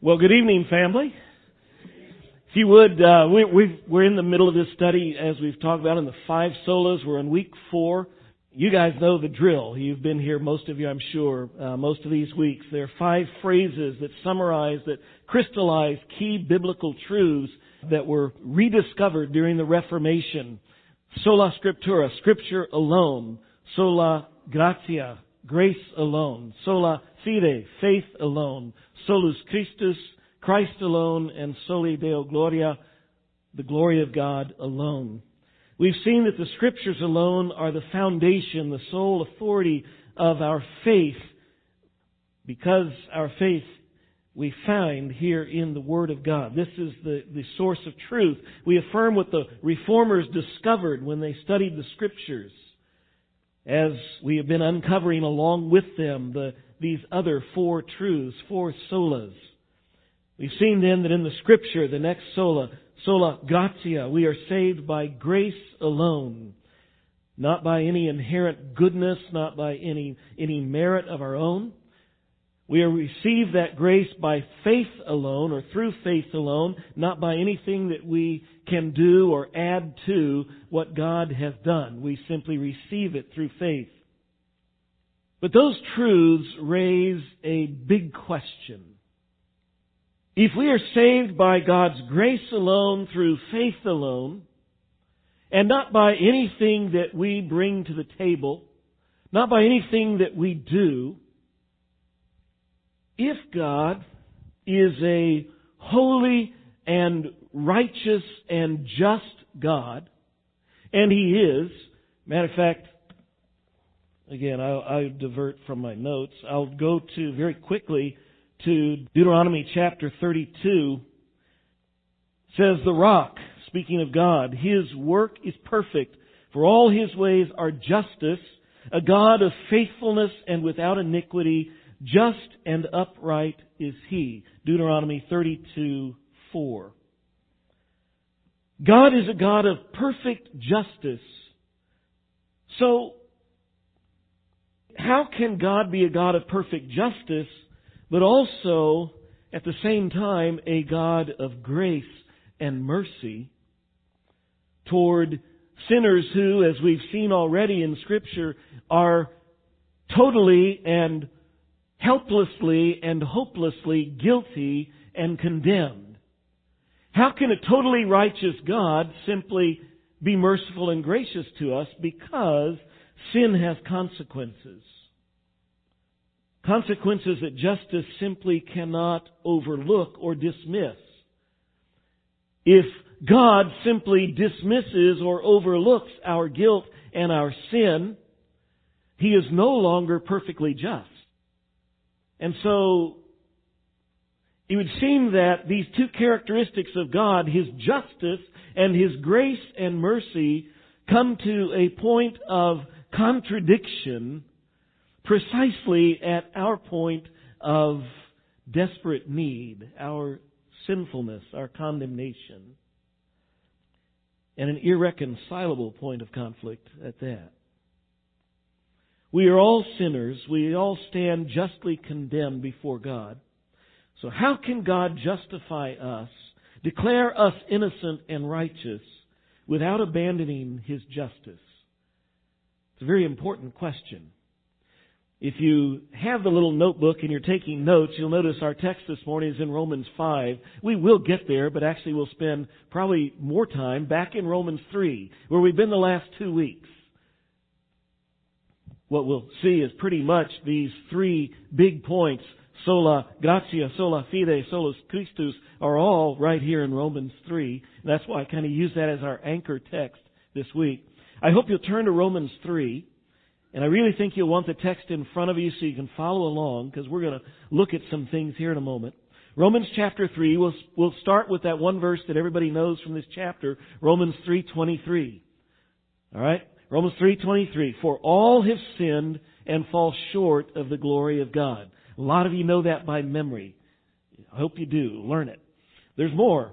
Well, good evening, family. If you would, uh, we, we, we're in the middle of this study, as we've talked about, in the five solas. We're in week four. You guys know the drill. You've been here, most of you, I'm sure, uh, most of these weeks. There are five phrases that summarize, that crystallize key biblical truths that were rediscovered during the Reformation. Sola Scriptura, Scripture alone. Sola Gratia, grace alone. Sola Fide, faith alone. Solus Christus, Christ alone. And Soli Deo Gloria, the glory of God alone. We've seen that the Scriptures alone are the foundation, the sole authority of our faith, because our faith we find here in the Word of God. This is the, the source of truth. We affirm what the Reformers discovered when they studied the Scriptures as we have been uncovering along with them the, these other four truths, four solas. We've seen then that in the scripture, the next sola, sola gratia, we are saved by grace alone. Not by any inherent goodness, not by any, any merit of our own. We receive that grace by faith alone or through faith alone, not by anything that we can do or add to what God has done. We simply receive it through faith. But those truths raise a big question. If we are saved by God's grace alone through faith alone, and not by anything that we bring to the table, not by anything that we do, if God is a holy and righteous and just God, and He is, matter of fact, again, I'll, I'll divert from my notes. I'll go to very quickly to Deuteronomy chapter 32. It says, The rock, speaking of God, His work is perfect, for all His ways are justice, a God of faithfulness and without iniquity, just and upright is he. Deuteronomy 32, 4. God is a God of perfect justice. So, how can God be a God of perfect justice, but also, at the same time, a God of grace and mercy toward sinners who, as we've seen already in Scripture, are totally and helplessly and hopelessly guilty and condemned. How can a totally righteous God simply be merciful and gracious to us because sin has consequences? Consequences that justice simply cannot overlook or dismiss. If God simply dismisses or overlooks our guilt and our sin, He is no longer perfectly just. And so, it would seem that these two characteristics of God, His justice and His grace and mercy, come to a point of contradiction precisely at our point of desperate need, our sinfulness, our condemnation, and an irreconcilable point of conflict at that. We are all sinners. We all stand justly condemned before God. So how can God justify us, declare us innocent and righteous without abandoning His justice? It's a very important question. If you have the little notebook and you're taking notes, you'll notice our text this morning is in Romans 5. We will get there, but actually we'll spend probably more time back in Romans 3, where we've been the last two weeks what we'll see is pretty much these three big points, sola gratia, sola fide, solus Christus, are all right here in Romans 3. That's why I kind of use that as our anchor text this week. I hope you'll turn to Romans 3. And I really think you'll want the text in front of you so you can follow along because we're going to look at some things here in a moment. Romans chapter 3, we'll, we'll start with that one verse that everybody knows from this chapter, Romans 3.23. Alright? Romans 3:23 For all have sinned and fall short of the glory of God. A lot of you know that by memory. I hope you do. Learn it. There's more.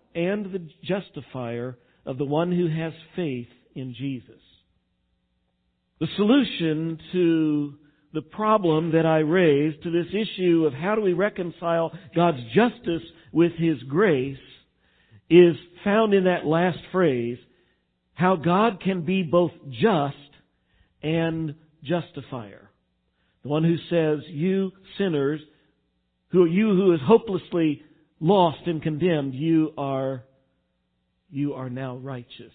and the justifier of the one who has faith in Jesus. The solution to the problem that I raised, to this issue of how do we reconcile God's justice with His grace, is found in that last phrase, how God can be both just and justifier. The one who says, you sinners, who you who is hopelessly lost and condemned, you are, you are now righteous.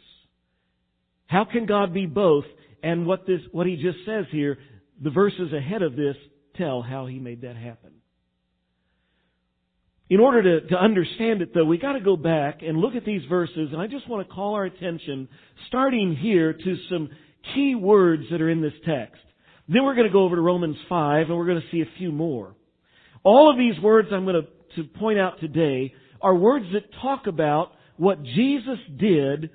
How can God be both? And what this, what he just says here, the verses ahead of this tell how he made that happen. In order to, to understand it though, we gotta go back and look at these verses, and I just want to call our attention, starting here, to some key words that are in this text. Then we're going to go over to Romans 5, and we're going to see a few more. All of these words I'm going to, to point out today are words that talk about what Jesus did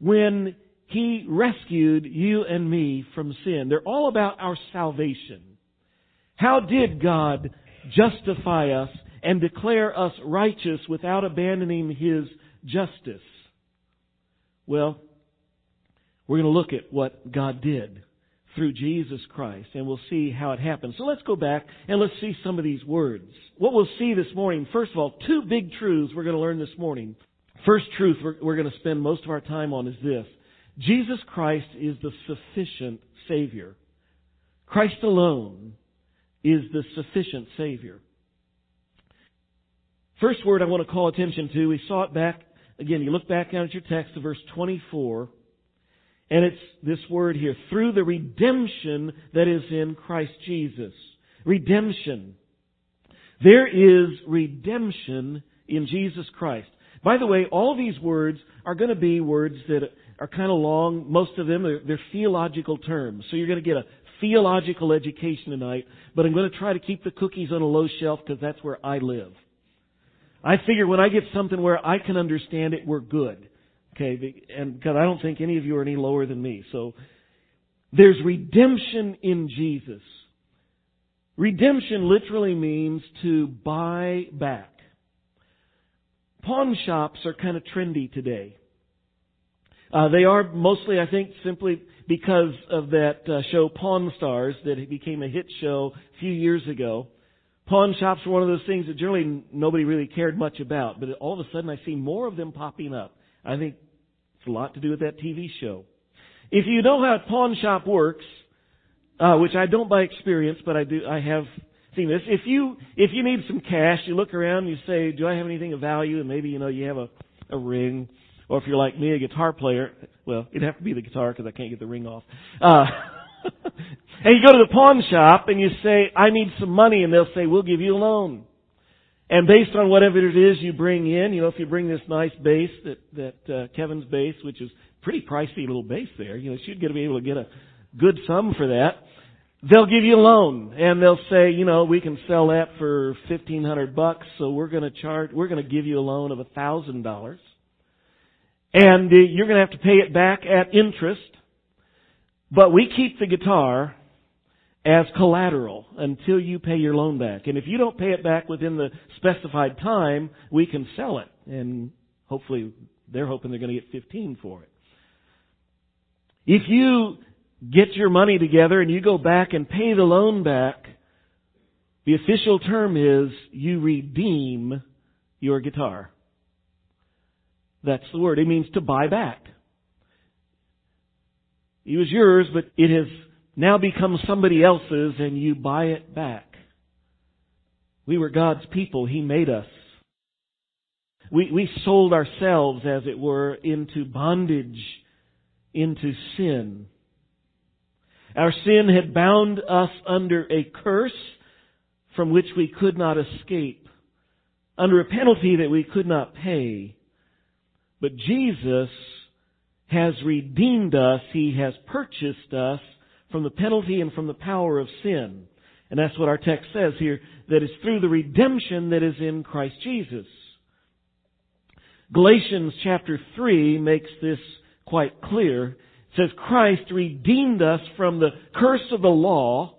when He rescued you and me from sin. They're all about our salvation. How did God justify us and declare us righteous without abandoning His justice? Well, we're going to look at what God did through Jesus Christ, and we'll see how it happens. So let's go back and let's see some of these words. What we'll see this morning, first of all, two big truths we're going to learn this morning. First truth we're, we're going to spend most of our time on is this. Jesus Christ is the sufficient Savior. Christ alone is the sufficient Savior. First word I want to call attention to, we saw it back, again, you look back down at your text to verse 24. And it's this word here, through the redemption that is in Christ Jesus. Redemption. There is redemption in Jesus Christ. By the way, all these words are going to be words that are kind of long. Most of them, are, they're theological terms. So you're going to get a theological education tonight, but I'm going to try to keep the cookies on a low shelf because that's where I live. I figure when I get something where I can understand it, we're good. Okay, and because I don't think any of you are any lower than me. So there's redemption in Jesus. Redemption literally means to buy back. Pawn shops are kind of trendy today. Uh, they are mostly, I think, simply because of that uh, show Pawn Stars that became a hit show a few years ago. Pawn shops were one of those things that generally nobody really cared much about, but all of a sudden I see more of them popping up. I think a lot to do with that TV show. If you know how a pawn shop works, uh, which I don't by experience, but I do, I have seen this. If you, if you need some cash, you look around and you say, do I have anything of value? And maybe, you know, you have a, a ring. Or if you're like me, a guitar player, well, it'd have to be the guitar because I can't get the ring off. Uh, and you go to the pawn shop and you say, I need some money, and they'll say, we'll give you a loan. And based on whatever it is you bring in, you know, if you bring this nice bass that that uh, Kevin's bass, which is pretty pricey little bass there, you know, she'd get to be able to get a good sum for that. They'll give you a loan, and they'll say, you know, we can sell that for fifteen hundred bucks, so we're going to charge, we're going to give you a loan of a thousand dollars, and uh, you're going to have to pay it back at interest. But we keep the guitar as collateral until you pay your loan back. And if you don't pay it back within the specified time, we can sell it. And hopefully they're hoping they're going to get 15 for it. If you get your money together and you go back and pay the loan back, the official term is you redeem your guitar. That's the word. It means to buy back. It was yours, but it has now becomes somebody else's and you buy it back. We were God's people. He made us. We, we sold ourselves, as it were, into bondage, into sin. Our sin had bound us under a curse from which we could not escape, under a penalty that we could not pay. But Jesus has redeemed us. He has purchased us from the penalty and from the power of sin. And that's what our text says here, that it's through the redemption that is in Christ Jesus. Galatians chapter 3 makes this quite clear. It says, Christ redeemed us from the curse of the law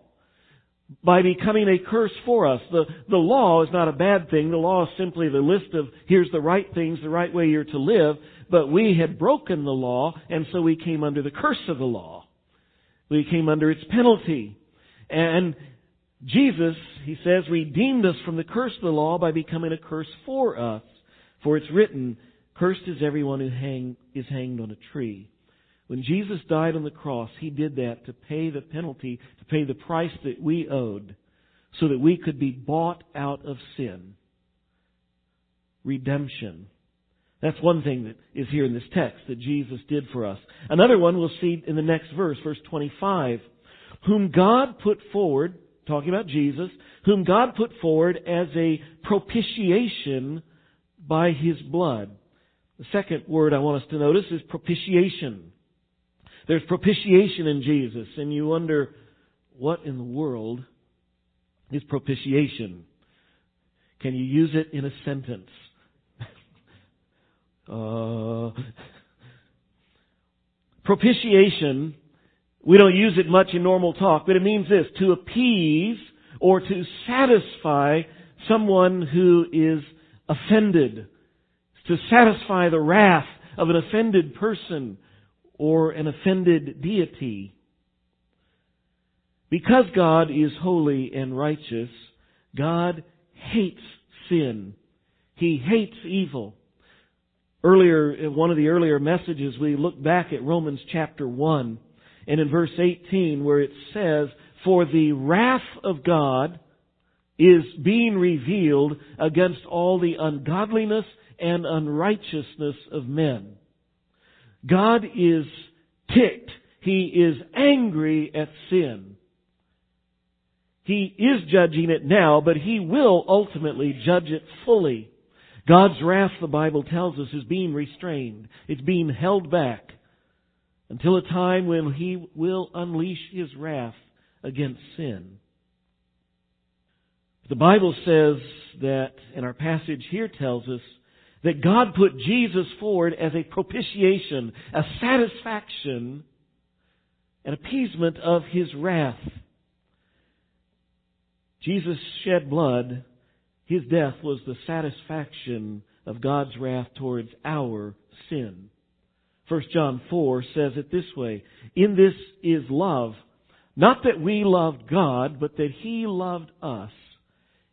by becoming a curse for us. The, the law is not a bad thing. The law is simply the list of here's the right things, the right way you're to live. But we had broken the law, and so we came under the curse of the law. We came under its penalty. And Jesus, he says, redeemed us from the curse of the law by becoming a curse for us. For it's written, Cursed is everyone who hang, is hanged on a tree. When Jesus died on the cross, He did that to pay the penalty, to pay the price that we owed, so that we could be bought out of sin. Redemption. That's one thing that is here in this text that Jesus did for us. Another one we'll see in the next verse, verse 25. Whom God put forward, talking about Jesus, whom God put forward as a propitiation by His blood. The second word I want us to notice is propitiation. There's propitiation in Jesus, and you wonder, what in the world is propitiation? Can you use it in a sentence? Uh, propitiation, we don't use it much in normal talk, but it means this, to appease or to satisfy someone who is offended to satisfy the wrath of an offended person or an offended deity. Because God is holy and righteous, God hates sin. He hates evil. Earlier, one of the earlier messages, we looked back at Romans chapter 1, and in verse 18, where it says, For the wrath of God is being revealed against all the ungodliness and unrighteousness of men. God is ticked. He is angry at sin. He is judging it now, but He will ultimately judge it fully. God's wrath, the Bible tells us, is being restrained. It's being held back until a time when He will unleash His wrath against sin. The Bible says that, and our passage here tells us, that God put Jesus forward as a propitiation, a satisfaction, an appeasement of His wrath. Jesus shed blood. His death was the satisfaction of God's wrath towards our sin. 1 John 4 says it this way, In this is love, not that we loved God, but that He loved us,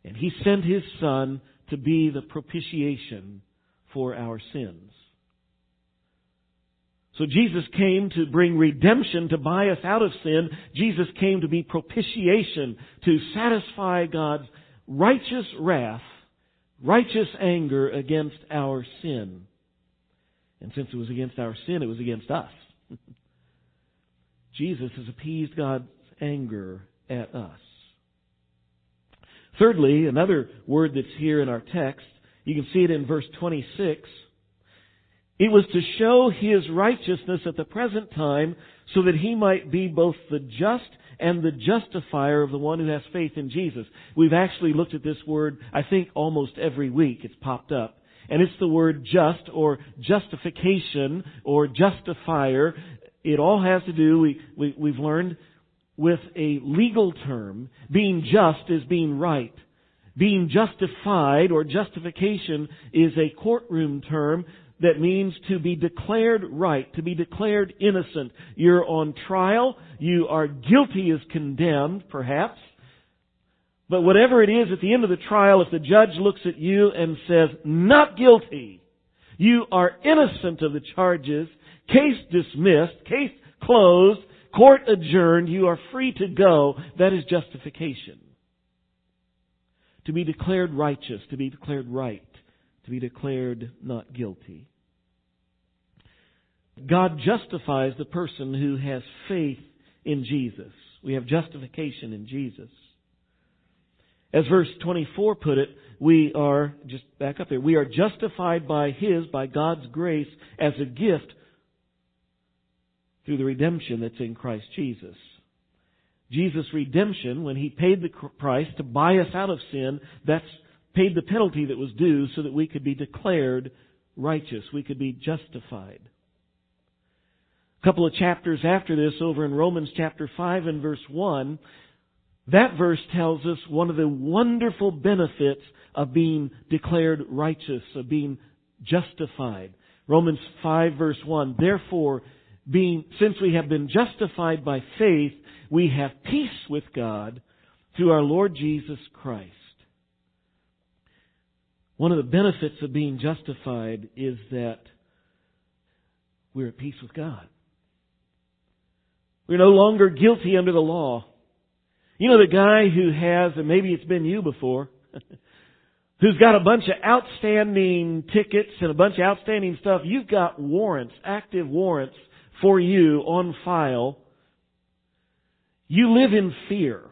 and He sent His Son to be the propitiation for our sins. So Jesus came to bring redemption, to buy us out of sin. Jesus came to be propitiation, to satisfy God's righteous wrath, righteous anger against our sin. And since it was against our sin, it was against us. Jesus has appeased God's anger at us. Thirdly, another word that's here in our text you can see it in verse 26. It was to show his righteousness at the present time so that he might be both the just and the justifier of the one who has faith in Jesus. We've actually looked at this word, I think, almost every week. It's popped up. And it's the word just or justification or justifier. It all has to do, we, we, we've learned, with a legal term. Being just is being right. Being justified or justification is a courtroom term that means to be declared right, to be declared innocent. You're on trial, you are guilty as condemned, perhaps. But whatever it is at the end of the trial, if the judge looks at you and says, not guilty, you are innocent of the charges, case dismissed, case closed, court adjourned, you are free to go, that is justification. To be declared righteous, to be declared right, to be declared not guilty. God justifies the person who has faith in Jesus. We have justification in Jesus. As verse 24 put it, we are, just back up there, we are justified by His, by God's grace, as a gift through the redemption that's in Christ Jesus. Jesus' redemption, when He paid the price to buy us out of sin, that's paid the penalty that was due so that we could be declared righteous. We could be justified. A couple of chapters after this, over in Romans chapter 5 and verse 1, that verse tells us one of the wonderful benefits of being declared righteous, of being justified. Romans 5 verse 1, therefore, being, since we have been justified by faith, we have peace with God through our Lord Jesus Christ. One of the benefits of being justified is that we're at peace with God. We're no longer guilty under the law. You know the guy who has, and maybe it's been you before, who's got a bunch of outstanding tickets and a bunch of outstanding stuff. You've got warrants, active warrants for you on file. You live in fear.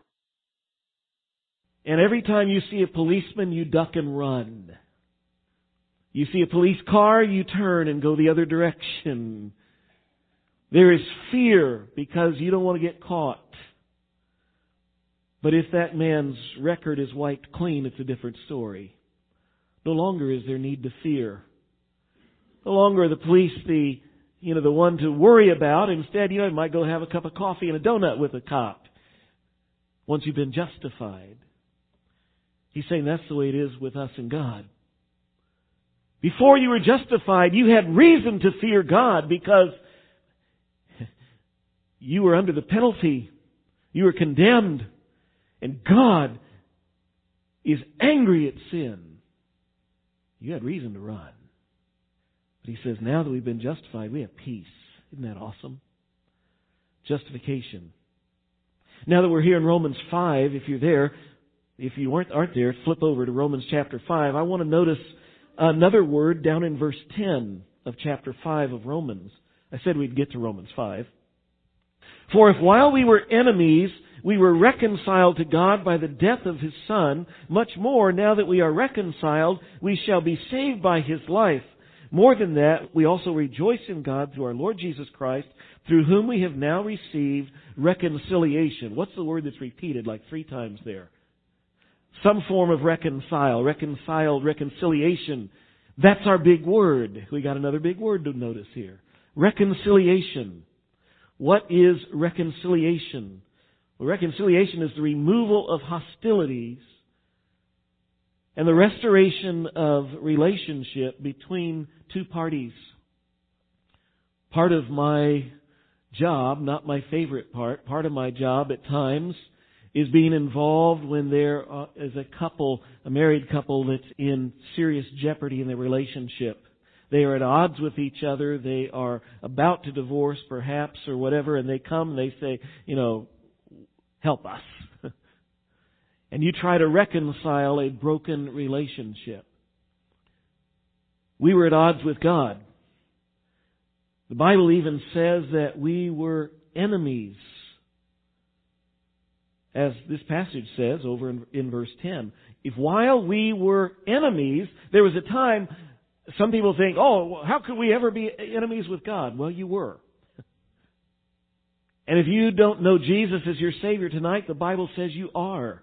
And every time you see a policeman, you duck and run. You see a police car, you turn and go the other direction. There is fear because you don't want to get caught. But if that man's record is wiped clean, it's a different story. No longer is there need to fear. No longer are the police the, you know, the one to worry about. Instead, you know, you might go have a cup of coffee and a donut with a cop once you've been justified. He's saying that's the way it is with us and God. Before you were justified, you had reason to fear God because you were under the penalty. You were condemned. And God is angry at sin. You had reason to run. But he says, now that we've been justified, we have peace. Isn't that awesome? Justification. Now that we're here in Romans 5, if you're there, if you aren't, aren't there, flip over to Romans chapter 5. I want to notice another word down in verse 10 of chapter 5 of Romans. I said we'd get to Romans 5. For if while we were enemies, we were reconciled to God by the death of His Son, much more, now that we are reconciled, we shall be saved by His life. More than that, we also rejoice in God through our Lord Jesus Christ, through whom we have now received reconciliation. What's the word that's repeated like three times there? Some form of reconcile, reconciled, reconciliation. That's our big word. We got another big word to notice here. Reconciliation. What is reconciliation? Well, reconciliation is the removal of hostilities and the restoration of relationship between two parties. Part of my job, not my favorite part, part of my job at times is being involved when there uh, is a couple, a married couple that's in serious jeopardy in their relationship. They are at odds with each other. They are about to divorce, perhaps, or whatever, and they come and they say, you know, help us. and you try to reconcile a broken relationship. We were at odds with God. The Bible even says that we were enemies. As this passage says over in, in, verse 10. If while we were enemies, there was a time, some people think, oh, how could we ever be enemies with God? Well, you were. And if you don't know Jesus as your Savior tonight, the Bible says you are.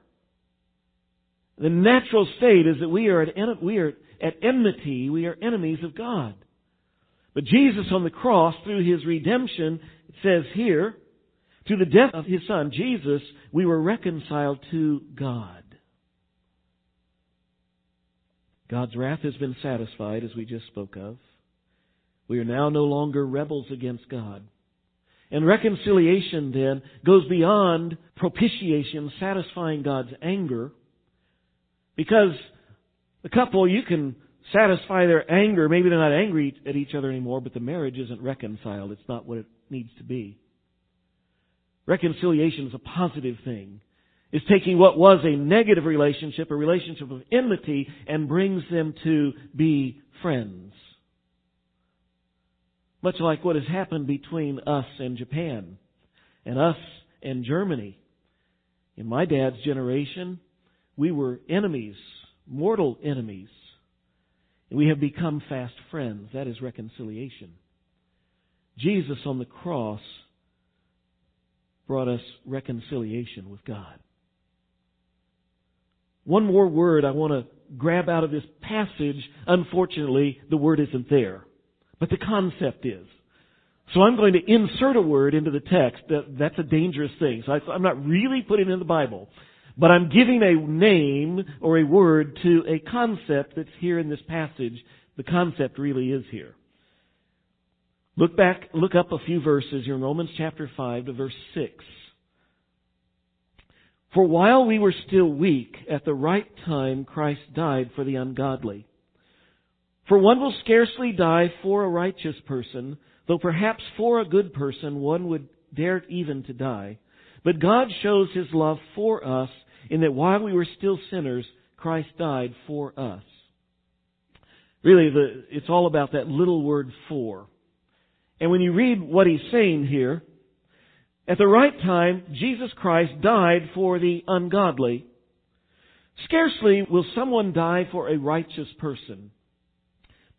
The natural state is that we are at, we are at enmity, we are enemies of God. But Jesus on the cross, through His redemption, it says here, through the death of His Son, Jesus, we were reconciled to God. God's wrath has been satisfied, as we just spoke of. We are now no longer rebels against God. And reconciliation then goes beyond propitiation, satisfying God's anger. Because the couple, you can satisfy their anger. Maybe they're not angry at each other anymore, but the marriage isn't reconciled. It's not what it needs to be. Reconciliation is a positive thing. It's taking what was a negative relationship, a relationship of enmity, and brings them to be friends. Much like what has happened between us and Japan and us and Germany. In my dad's generation, we were enemies, mortal enemies. And we have become fast friends. That is reconciliation. Jesus on the cross brought us reconciliation with God. One more word I want to grab out of this passage. Unfortunately, the word isn't there. But the concept is. So I'm going to insert a word into the text. That, that's a dangerous thing. So I, I'm not really putting it in the Bible. But I'm giving a name or a word to a concept that's here in this passage. The concept really is here. Look back, look up a few verses. You're in Romans chapter 5 to verse 6. For while we were still weak, at the right time Christ died for the ungodly. For one will scarcely die for a righteous person, though perhaps for a good person one would dare even to die. But God shows His love for us in that while we were still sinners, Christ died for us. Really, the, it's all about that little word for. And when you read what he's saying here, at the right time, Jesus Christ died for the ungodly. Scarcely will someone die for a righteous person,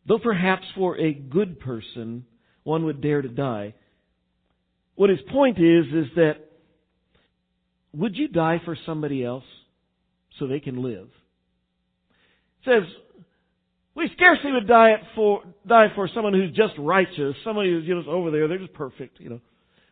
though perhaps for a good person one would dare to die. What his point is, is that would you die for somebody else so they can live? It says, we scarcely would die for, die for someone who's just righteous, somebody who's, you know, over there, they're just perfect, you know.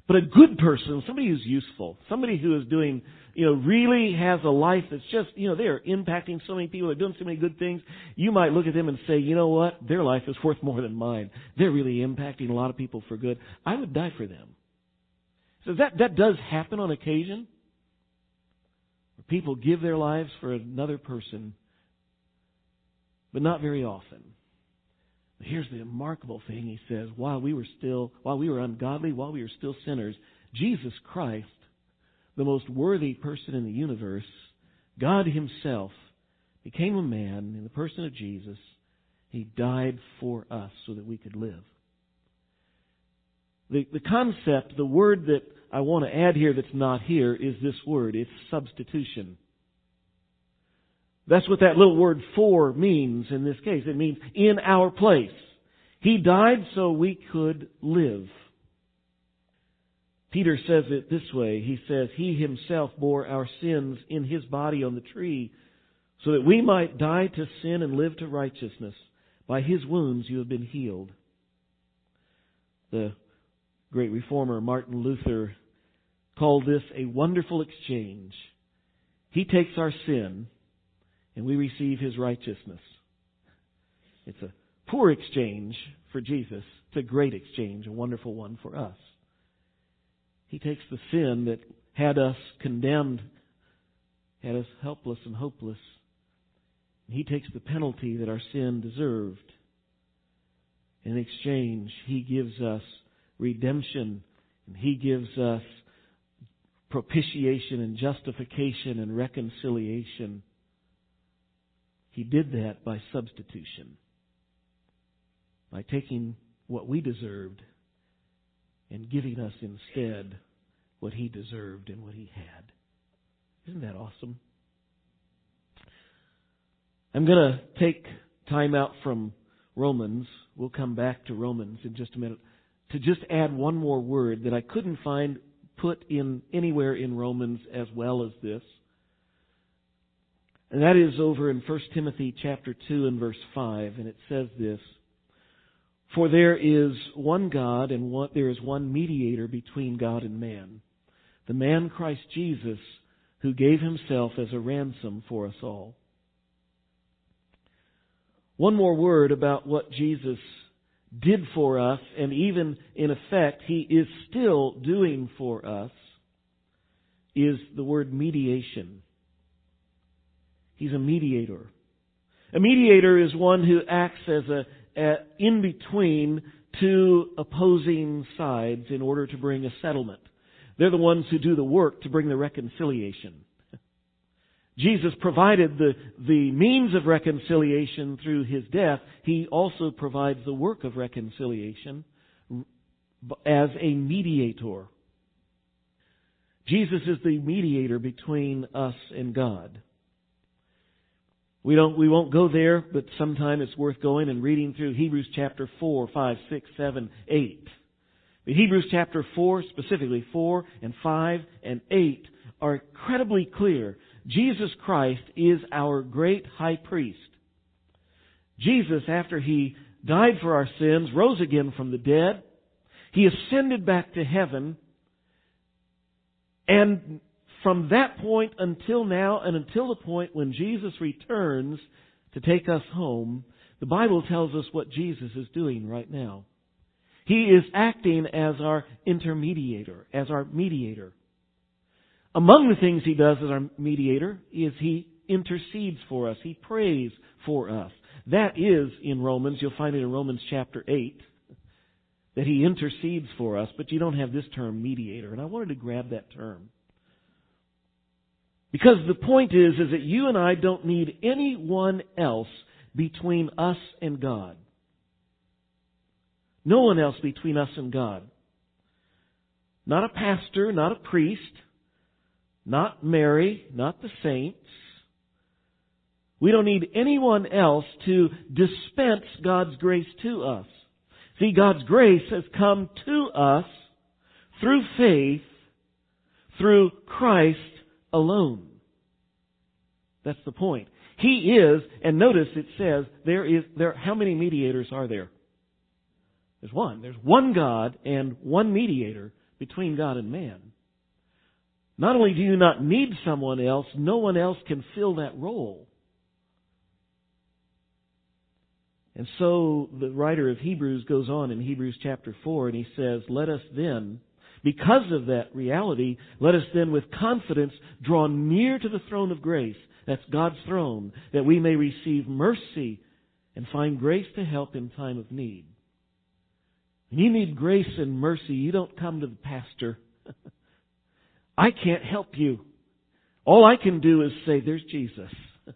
But a good person, somebody who's useful, somebody who is doing, you know, really has a life that's just, you know, they are impacting so many people, they're doing so many good things. You might look at them and say, you know what, their life is worth more than mine. They're really impacting a lot of people for good. I would die for them. So that, that does happen on occasion. People give their lives for another person, but not very often. Here's the remarkable thing he says, while we were still, while we were ungodly, while we were still sinners, Jesus Christ, the most worthy person in the universe, God himself, became a man in the person of Jesus. He died for us so that we could live. The, the concept, the word that I want to add here that's not here is this word. It's substitution. That's what that little word for means in this case. It means in our place. He died so we could live. Peter says it this way. He says, He himself bore our sins in His body on the tree so that we might die to sin and live to righteousness. By His wounds you have been healed. The great reformer Martin Luther called this a wonderful exchange. He takes our sin and we receive his righteousness. It's a poor exchange for Jesus. It's a great exchange, a wonderful one for us. He takes the sin that had us condemned, had us helpless and hopeless, and he takes the penalty that our sin deserved. In exchange, he gives us redemption, and he gives us propitiation and justification and reconciliation. He did that by substitution, by taking what we deserved and giving us instead what he deserved and what he had. Isn't that awesome? I'm going to take time out from Romans. We'll come back to Romans in just a minute to just add one more word that I couldn't find put in anywhere in Romans as well as this. And that is over in 1 Timothy chapter 2 and verse 5, and it says this, For there is one God and one, there is one mediator between God and man, the man Christ Jesus, who gave himself as a ransom for us all. One more word about what Jesus did for us, and even in effect, he is still doing for us, is the word mediation. He's a mediator. A mediator is one who acts as a, a in between two opposing sides in order to bring a settlement. They're the ones who do the work to bring the reconciliation. Jesus provided the, the means of reconciliation through his death. He also provides the work of reconciliation as a mediator. Jesus is the mediator between us and God. We don't, we won't go there, but sometime it's worth going and reading through Hebrews chapter 4, 5, 6, 7, 8. Hebrews chapter 4, specifically 4 and 5 and 8, are incredibly clear. Jesus Christ is our great high priest. Jesus, after he died for our sins, rose again from the dead. He ascended back to heaven. And from that point until now and until the point when Jesus returns to take us home, the Bible tells us what Jesus is doing right now. He is acting as our intermediator, as our mediator. Among the things he does as our mediator is he intercedes for us. He prays for us. That is in Romans. You'll find it in Romans chapter 8 that he intercedes for us, but you don't have this term mediator. And I wanted to grab that term. Because the point is, is that you and I don't need anyone else between us and God. No one else between us and God. Not a pastor, not a priest, not Mary, not the saints. We don't need anyone else to dispense God's grace to us. See, God's grace has come to us through faith, through Christ alone. That's the point. He is, and notice it says there is there how many mediators are there? There's one. There's one God and one mediator between God and man. Not only do you not need someone else, no one else can fill that role. And so the writer of Hebrews goes on in Hebrews chapter 4 and he says, Let us then, because of that reality, let us then with confidence draw near to the throne of grace that's God's throne, that we may receive mercy and find grace to help in time of need. When you need grace and mercy, you don't come to the pastor. I can't help you. All I can do is say, there's Jesus.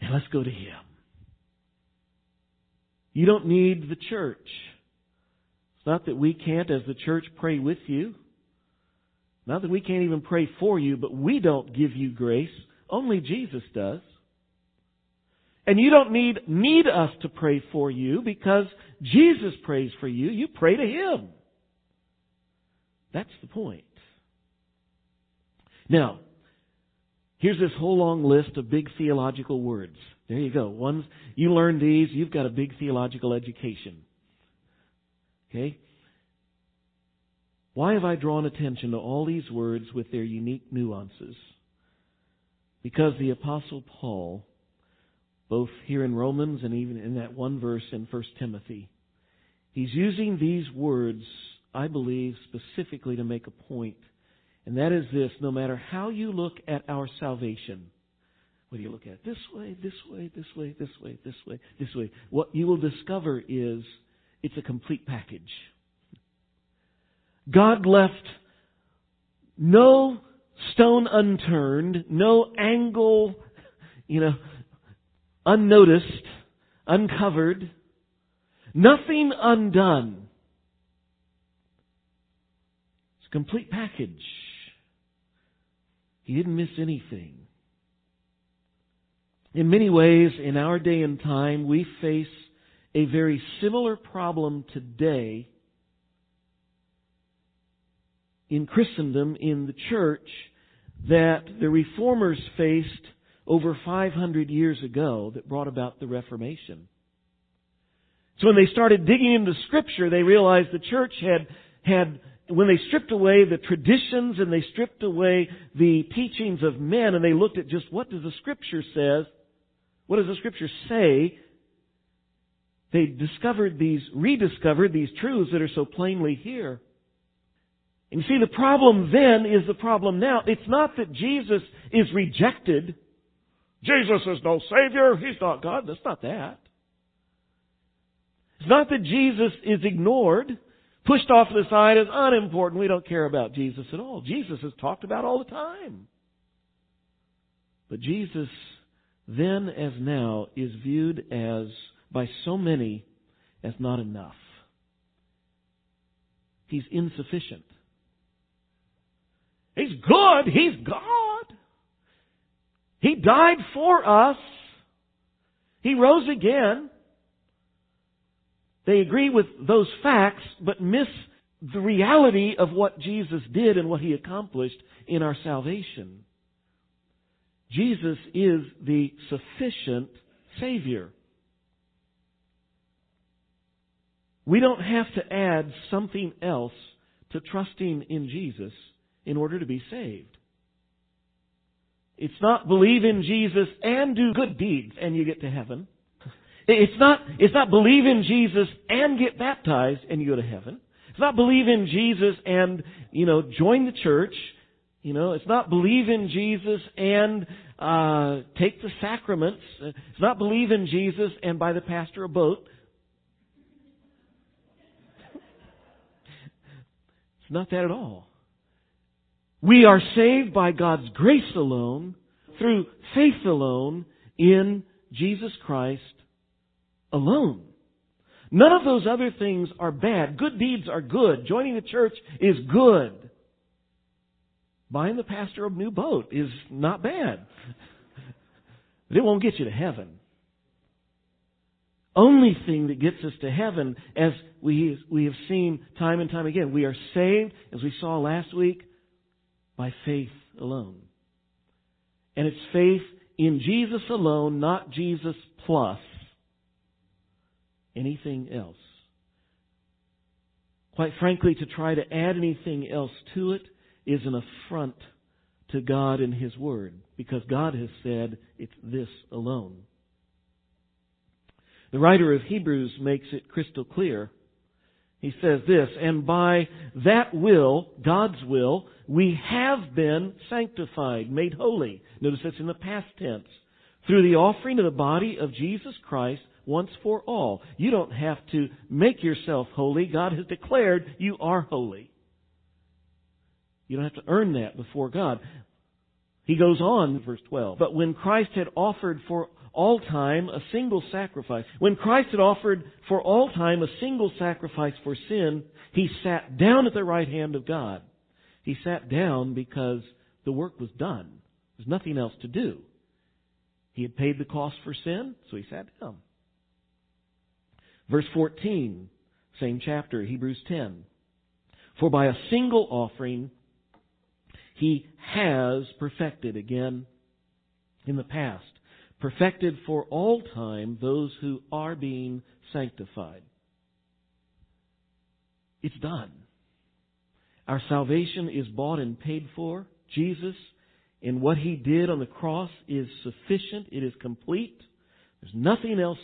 and let's go to Him. You don't need the church. Not that we can't, as the church, pray with you. Not that we can't even pray for you, but we don't give you grace. Only Jesus does. And you don't need, need us to pray for you because Jesus prays for you. You pray to Him. That's the point. Now, here's this whole long list of big theological words. There you go. Ones, you learn these, you've got a big theological education. Okay? Why have I drawn attention to all these words with their unique nuances? Because the Apostle Paul, both here in Romans and even in that one verse in 1 Timothy, he's using these words, I believe, specifically to make a point. And that is this no matter how you look at our salvation, whether you look at it this way, this way, this way, this way, this way, this way, what you will discover is it's a complete package. God left no stone unturned, no angle, you know, unnoticed, uncovered, nothing undone. It's a complete package. He didn't miss anything. In many ways, in our day and time, we face a very similar problem today in Christendom, in the church, that the reformers faced over 500 years ago that brought about the Reformation. So when they started digging into Scripture, they realized the church had, had, when they stripped away the traditions and they stripped away the teachings of men and they looked at just what does the Scripture says, what does the Scripture say, they discovered these, rediscovered these truths that are so plainly here. And you see, the problem then is the problem now. It's not that Jesus is rejected. Jesus is no Savior. He's not God. That's not that. It's not that Jesus is ignored, pushed off to the side as unimportant. We don't care about Jesus at all. Jesus is talked about all the time. But Jesus, then as now, is viewed as, by so many, as not enough. He's insufficient. He's good. He's God. He died for us. He rose again. They agree with those facts, but miss the reality of what Jesus did and what He accomplished in our salvation. Jesus is the sufficient Savior. We don't have to add something else to trusting in Jesus in order to be saved. It's not believe in Jesus and do good deeds and you get to heaven. It's not, it's not believe in Jesus and get baptized and you go to heaven. It's not believe in Jesus and, you know, join the church. You know, it's not believe in Jesus and uh, take the sacraments. It's not believe in Jesus and buy the pastor a boat. It's not that at all. We are saved by God's grace alone, through faith alone, in Jesus Christ alone. None of those other things are bad. Good deeds are good. Joining the church is good. Buying the pastor a new boat is not bad. But it won't get you to heaven. Only thing that gets us to heaven, as we, we have seen time and time again, we are saved, as we saw last week, by faith alone. And it's faith in Jesus alone, not Jesus plus anything else. Quite frankly, to try to add anything else to it is an affront to God and His Word, because God has said it's this alone. The writer of Hebrews makes it crystal clear. He says this, and by that will, God's will, we have been sanctified, made holy. Notice it's in the past tense. Through the offering of the body of Jesus Christ once for all. You don't have to make yourself holy. God has declared you are holy. You don't have to earn that before God. He goes on, verse 12. But when Christ had offered for all time a single sacrifice, when Christ had offered for all time a single sacrifice for sin, he sat down at the right hand of God. He sat down because the work was done. There's nothing else to do. He had paid the cost for sin, so he sat down. Verse 14, same chapter, Hebrews 10. For by a single offering, he has perfected again in the past, perfected for all time those who are being sanctified. It's done. Our salvation is bought and paid for. Jesus, and what he did on the cross, is sufficient. It is complete. There's nothing else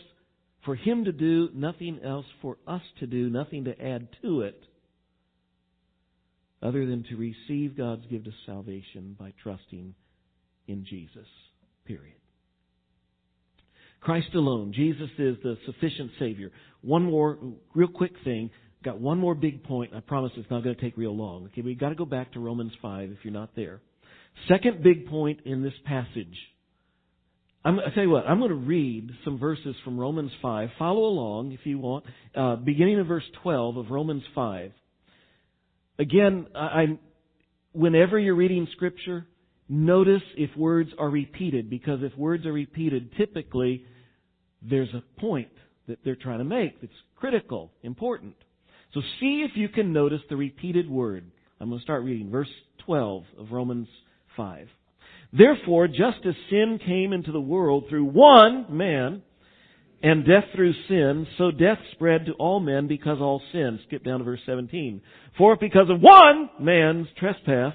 for him to do, nothing else for us to do, nothing to add to it, other than to receive God's gift of salvation by trusting in Jesus. Period. Christ alone. Jesus is the sufficient Savior. One more real quick thing. Got one more big point. I promise it's not going to take real long. Okay, we've got to go back to Romans 5 if you're not there. Second big point in this passage I'm, I tell you what, I'm going to read some verses from Romans 5. Follow along if you want. Uh, beginning of verse 12 of Romans 5. Again, I, whenever you're reading Scripture, notice if words are repeated, because if words are repeated, typically there's a point that they're trying to make that's critical, important. So see if you can notice the repeated word. I'm going to start reading verse 12 of Romans 5. Therefore, just as sin came into the world through one man, and death through sin, so death spread to all men because all sin. Skip down to verse 17. For because of one man's trespass,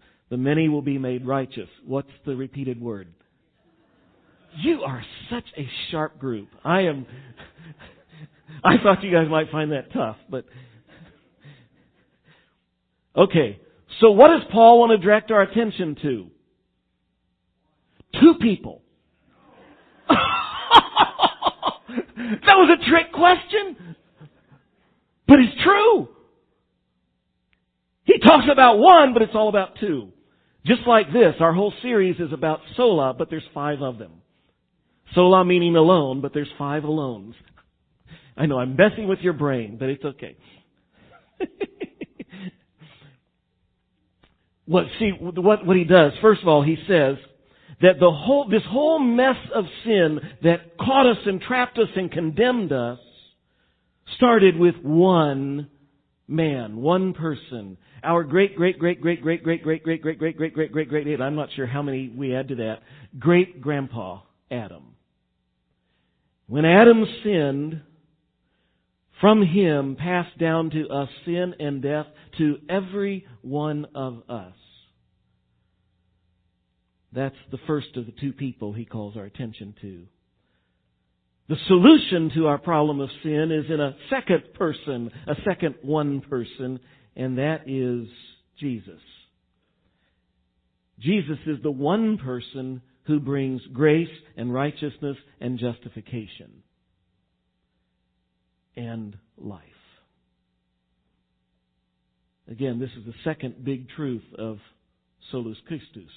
the many will be made righteous. What's the repeated word? You are such a sharp group. I am, I thought you guys might find that tough, but Okay, so what does Paul want to direct our attention to? Two people. that was a trick question. But it's true. He talks about one, but it's all about two. Just like this, our whole series is about sola, but there's five of them. Sola meaning alone, but there's five alones. I know I'm messing with your brain, but it's okay. what see what what he does? First of all, he says that the whole this whole mess of sin that caught us and trapped us and condemned us started with one man, one person. Our great, great, great, great, great, great, great, great, great, great, great, great, great, great, great, I'm not sure how many we add to that, great grandpa, Adam. When Adam sinned, from him passed down to us sin and death to every one of us. That's the first of the two people he calls our attention to. The solution to our problem of sin is in a second person, a second one person, and that is Jesus. Jesus is the one person who brings grace and righteousness and justification and life. Again, this is the second big truth of Solus Christus.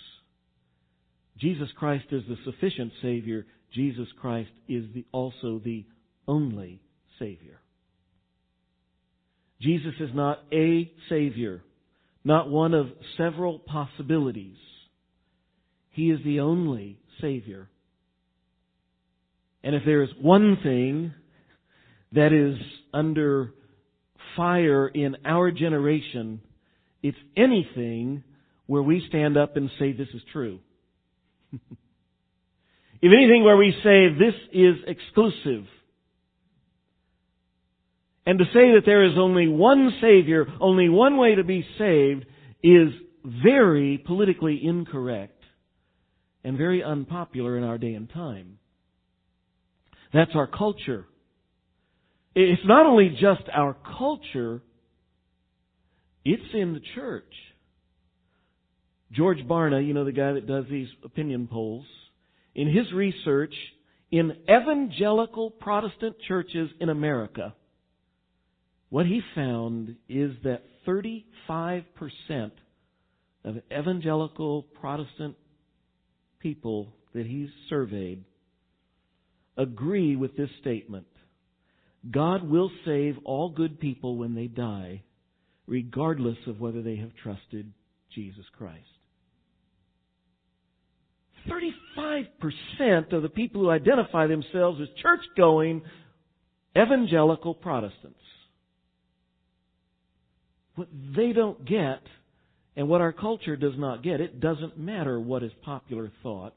Jesus Christ is the sufficient Savior Jesus Christ is the, also the only Savior. Jesus is not a Savior, not one of several possibilities. He is the only Savior. And if there is one thing that is under fire in our generation, it's anything where we stand up and say this is true. If anything, where we say this is exclusive. And to say that there is only one Savior, only one way to be saved, is very politically incorrect and very unpopular in our day and time. That's our culture. It's not only just our culture, it's in the church. George Barna, you know the guy that does these opinion polls, in his research in evangelical Protestant churches in America, what he found is that 35% of evangelical Protestant people that he surveyed agree with this statement. God will save all good people when they die, regardless of whether they have trusted Jesus Christ. 35% of the people who identify themselves as church going evangelical Protestants. What they don't get, and what our culture does not get, it doesn't matter what is popular thought.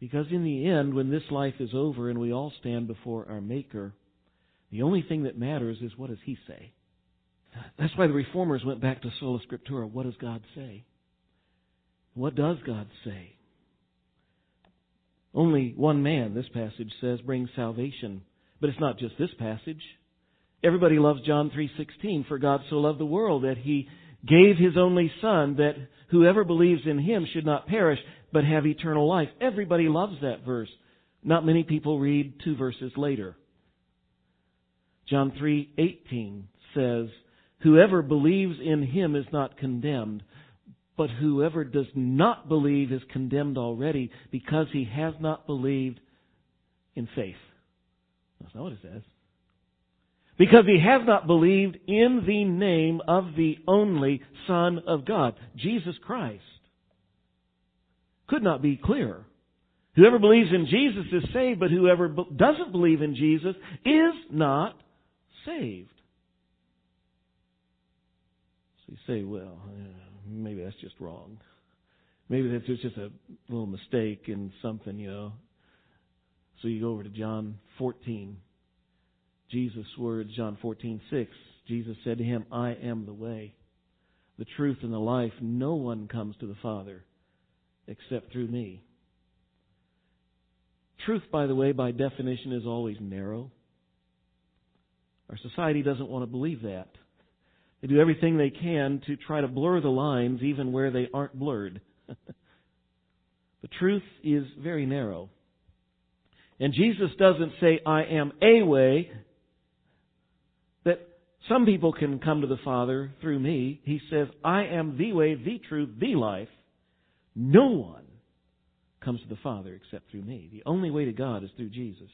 Because in the end, when this life is over and we all stand before our Maker, the only thing that matters is what does He say? That's why the reformers went back to sola scriptura. What does God say? What does God say? Only one man, this passage says, brings salvation. But it's not just this passage. Everybody loves John 3:16, for God so loved the world that he gave his only son that whoever believes in him should not perish but have eternal life. Everybody loves that verse. Not many people read two verses later. John 3:18 says, "Whoever believes in him is not condemned, but whoever does not believe is condemned already because he has not believed in faith. That's not what it says. Because he has not believed in the name of the only Son of God, Jesus Christ. Could not be clearer. Whoever believes in Jesus is saved, but whoever doesn't believe in Jesus is not saved. So you say, well, uh, maybe that's just wrong. Maybe that's just a little mistake in something, you know. So you go over to John 14. Jesus' words, John 14, 6. Jesus said to him, I am the way, the truth, and the life. No one comes to the Father except through me. Truth, by the way, by definition, is always narrow. Our society doesn't want to believe that. They do everything they can to try to blur the lines even where they aren't blurred. the truth is very narrow. And Jesus doesn't say, I am a way. Some people can come to the Father through me. He says, I am the way, the truth, the life. No one comes to the Father except through me. The only way to God is through Jesus.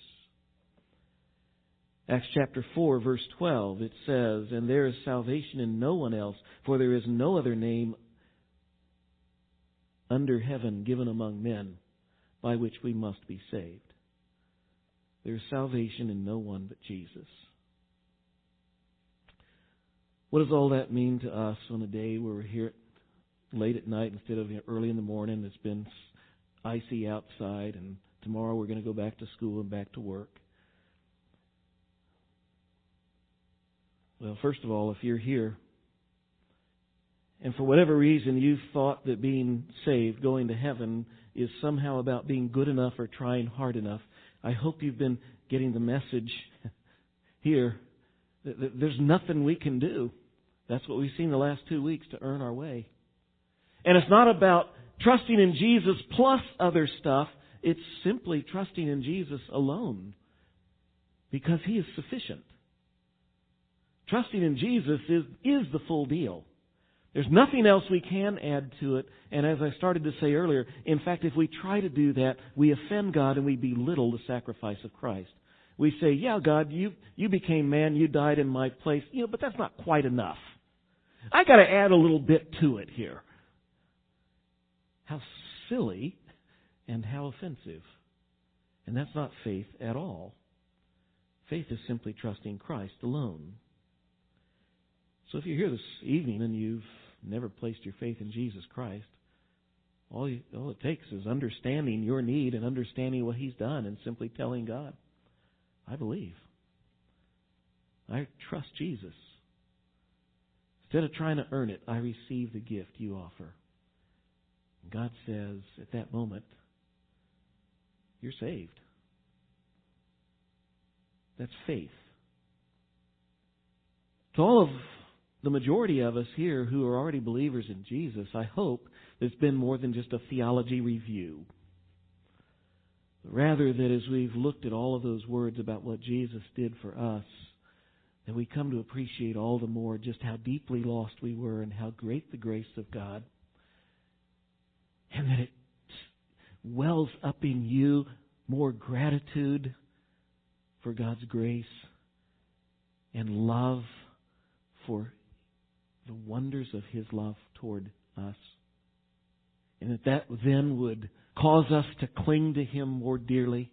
Acts chapter 4 verse 12, it says, And there is salvation in no one else, for there is no other name under heaven given among men by which we must be saved. There is salvation in no one but Jesus. What does all that mean to us on a day where we're here late at night instead of early in the morning? It's been icy outside, and tomorrow we're going to go back to school and back to work. Well, first of all, if you're here and for whatever reason you've thought that being saved, going to heaven, is somehow about being good enough or trying hard enough, I hope you've been getting the message here that there's nothing we can do. That's what we've seen the last two weeks to earn our way. And it's not about trusting in Jesus plus other stuff. It's simply trusting in Jesus alone because He is sufficient. Trusting in Jesus is, is the full deal. There's nothing else we can add to it. And as I started to say earlier, in fact, if we try to do that, we offend God and we belittle the sacrifice of Christ. We say, yeah, God, you, you became man, you died in my place, you know, but that's not quite enough. I gotta add a little bit to it here. How silly and how offensive. And that's not faith at all. Faith is simply trusting Christ alone. So if you're here this evening and you've never placed your faith in Jesus Christ, all, you, all it takes is understanding your need and understanding what He's done and simply telling God, I believe. I trust Jesus. Instead of trying to earn it, I receive the gift you offer. God says at that moment, you're saved. That's faith. To all of the majority of us here who are already believers in Jesus, I hope there's been more than just a theology review. Rather, that as we've looked at all of those words about what Jesus did for us, that we come to appreciate all the more just how deeply lost we were and how great the grace of God. And that it wells up in you more gratitude for God's grace and love for the wonders of His love toward us. And that that then would cause us to cling to Him more dearly,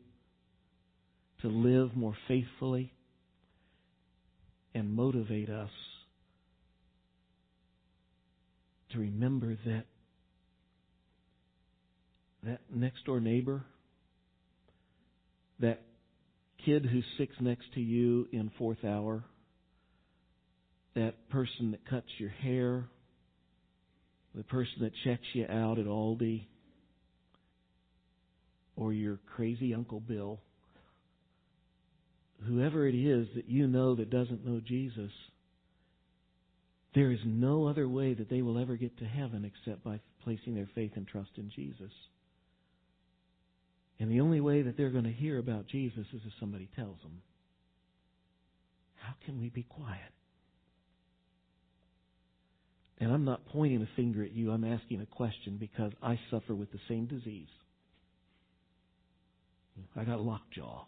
to live more faithfully, and motivate us to remember that that next door neighbor, that kid who sits next to you in fourth hour, that person that cuts your hair, the person that checks you out at Aldi, or your crazy Uncle Bill, whoever it is that you know that doesn't know Jesus, there is no other way that they will ever get to heaven except by placing their faith and trust in Jesus. And the only way that they're going to hear about Jesus is if somebody tells them. How can we be quiet? And I'm not pointing a finger at you, I'm asking a question because I suffer with the same disease. I got lockjaw.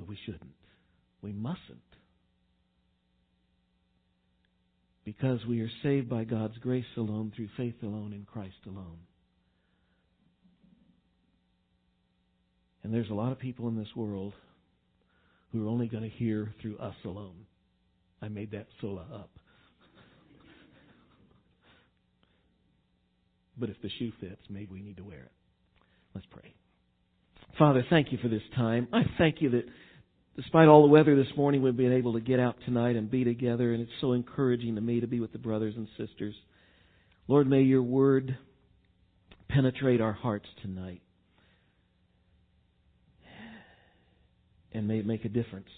But we shouldn't. We mustn't. Because we are saved by God's grace alone, through faith alone, in Christ alone. And there's a lot of people in this world who are only going to hear through us alone. I made that sola up. But if the shoe fits, maybe we need to wear it. Let's pray. Father, thank you for this time. I thank you that despite all the weather this morning, we've been able to get out tonight and be together, and it's so encouraging to me to be with the brothers and sisters. Lord, may your word penetrate our hearts tonight. And may it make a difference.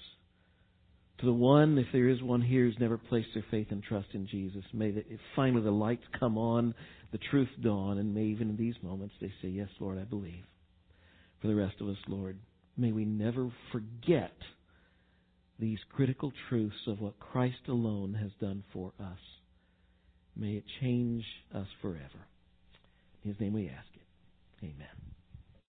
To the one, if there is one here who's never placed their faith and trust in Jesus, may the, finally the lights come on the truth dawn, and may even in these moments they say, Yes, Lord, I believe. For the rest of us, Lord, may we never forget these critical truths of what Christ alone has done for us. May it change us forever. In His name we ask it. Amen.